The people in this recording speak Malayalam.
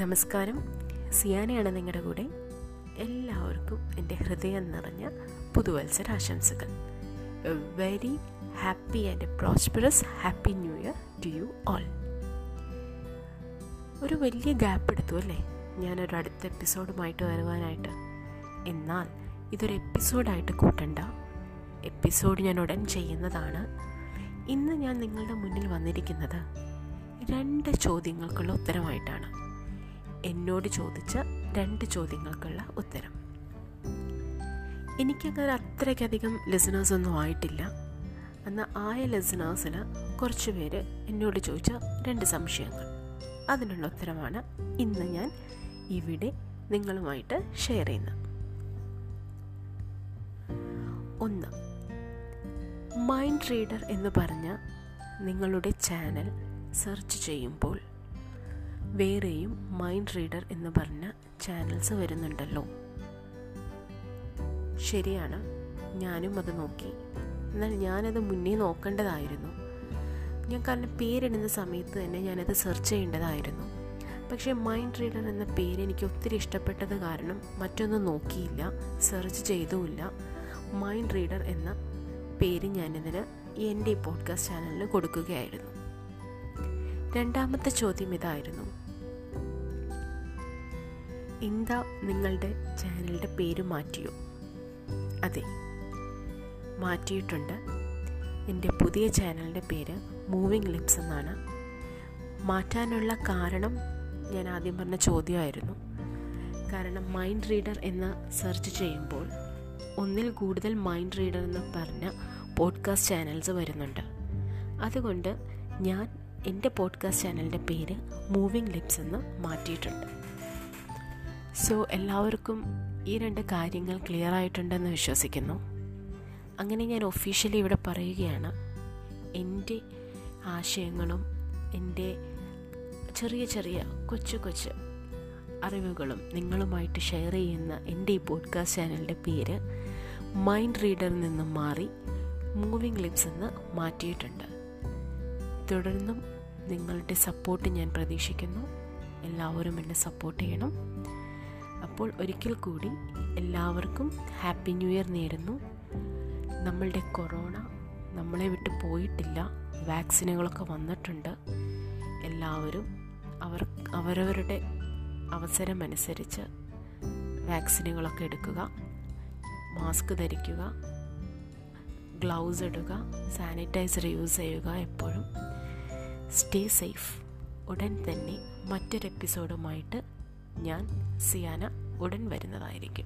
നമസ്കാരം. സിയാനയാണ് നിങ്ങളുടെ കൂടെ. എല്ലാവർക്കും എന്റെ ഹൃദയം നിറഞ്ഞ പുതുവത്സര ആശംസകൾ very happy and prosperous happy new year to you all. ഒരു വലിയ ഗ്യാപ്പ് എടുത്തു അല്ലേ? ഞാനൊരു അടുത്ത എപ്പിസോഡുമായിട്ട് വരുവാനായിട്ട്. എന്നാൽ ഇതൊരു എപ്പിസോഡായിട്ട് കൂട്ടണ്ട. എപ്പിസോഡ് ഞാൻ ഉടൻ ചെയ്യുന്നതാണ്. ഇന്ന് ഞാൻ നിങ്ങളുടെ മുന്നിൽ വന്നിരിക്കുന്നത് രണ്ട് ചോദ്യങ്ങൾക്കുള്ള ഉത്തരമായിട്ടാണ്. എന്നോട് ചോദിച്ച രണ്ട് ചോദ്യങ്ങൾക്കുള്ള ഉത്തരം. എനിക്കങ്ങനെ അത്രയ്ക്കധികം ലിസണേഴ്സ് ഒന്നും ആയിട്ടില്ല. എന്നാൽ ആയ ലിസണേഴ്സിൽ കുറച്ച് പേര് എന്നോട് ചോദിച്ച രണ്ട് സംശയങ്ങൾ. അതിനുള്ള ഉത്തരമാണ് ഇന്ന് ഞാൻ ഇവിടെ നിങ്ങളുമായിട്ട് ഷെയർ ചെയ്യുന്നത്. ഒന്ന് മൈൻഡ് റീഡർ എന്ന് പറഞ്ഞ നിങ്ങളുടെ ചാനൽ സെർച്ച് ചെയ്യുമ്പോൾ വേറെയും മൈൻഡ് റീഡർ എന്ന് പറഞ്ഞ ചാനൽസ് വരുന്നുണ്ടല്ലോ. ശരിയാണ്. ഞാനും അത് നോക്കി. എന്നാൽ ഞാനത് മുന്നേ നോക്കേണ്ടതായിരുന്നു. ഞാൻ കാരണം പേരിടുന്ന സമയത്ത് തന്നെ ഞാനത് സെർച്ച് ചെയ്യേണ്ടതായിരുന്നു. പക്ഷേ മൈൻഡ് റീഡർ എന്ന പേര് എനിക്ക് ഒത്തിരി ഇഷ്ടപ്പെട്ടത് കാരണം മറ്റൊന്നും നോക്കിയില്ല സെർച്ച് ചെയ്തുമില്ല. മൈൻഡ് റീഡർ എന്ന പേര് ഞാനിതിന് എന്റെ പോഡ്കാസ്റ്റ് ചാനലിൽ കൊടുക്കുകയായിരുന്നു. രണ്ടാമത്തെ ചോദ്യം ഇതായിരുന്നു. എന്താ നിങ്ങളുടെ ചാനലിന്റെ പേര് മാറ്റിയോ? അതെ മാറ്റിയിട്ടുണ്ട്. എന്റെ പുതിയ ചാനലിന്റെ പേര് മൂവിങ് ലിപ്സ് എന്നാണ്. മാറ്റാനുള്ള കാരണം ഞാൻ ആദ്യം പറഞ്ഞ ചോദ്യമായിരുന്നു. കാരണം മൈൻഡ് റീഡർ എന്ന് സെർച്ച് ചെയ്യുമ്പോൾ ഒന്നിൽ കൂടുതൽ മൈൻഡ് റീഡർ എന്ന് പറഞ്ഞ പോഡ്കാസ്റ്റ് ചാനൽസ് വരുന്നുണ്ട്. അതുകൊണ്ട് ഞാൻ എന്റെ പോഡ്കാസ്റ്റ് ചാനലിന്റെ പേര് മൂവിങ് ലിപ്സ് എന്ന് മാറ്റിയിട്ടുണ്ട്. സോ എല്ലാവർക്കും ഈ രണ്ട് കാര്യങ്ങൾ ക്ലിയർ ആയിട്ടുണ്ടെന്ന് വിശ്വസിക്കുന്നു. അങ്ങനെ ഞാൻ ഒഫീഷ്യലി ഇവിടെ പറയുകയാണ് എന്റെ ആശയങ്ങളും എന്റെ ചെറിയ ചെറിയ കൊച്ചു കൊച്ചു അറിവുകളും നിങ്ങളുമായിട്ട് ഷെയർ ചെയ്യുന്ന എന്റെ ഈ പോഡ്കാസ്റ്റ് ചാനലിന്റെ പേര് മൈൻഡ് റീഡറിൽ നിന്നും മാറി മൂവിങ് ലിപ്സ് എന്ന് മാറ്റിയിട്ടുണ്ട്. തുടർന്നും നിങ്ങളുടെ സപ്പോർട്ട് ഞാൻ പ്രതീക്ഷിക്കുന്നു. എല്ലാവരും എന്നെ സപ്പോർട്ട് ചെയ്യണം. അപ്പോൾ ഒരിക്കൽ കൂടി എല്ലാവർക്കും ഹാപ്പി ന്യൂ ഇയർ നേരുന്നു. നമ്മളുടെ കൊറോണ നമ്മളെ വിട്ട് പോയിട്ടില്ല. വാക്സിനുകളൊക്കെ വന്നിട്ടുണ്ട്. എല്ലാവരും അവർ അവരവരുടെ അവസരമനുസരിച്ച് വാക്സിനുകളൊക്കെ എടുക്കുക. മാസ്ക് ധരിക്കുക. ഗ്ലൗസ് ഇടുക. സാനിറ്റൈസർ യൂസ് ചെയ്യുക എപ്പോഴും. സ്റ്റേ സേഫ് ഉടൻ തന്നെ മറ്റൊരു എപ്പിസോഡുമായിട്ട് ഞാൻ സിയാന ഉടൻ വരുന്നതായിരിക്കും.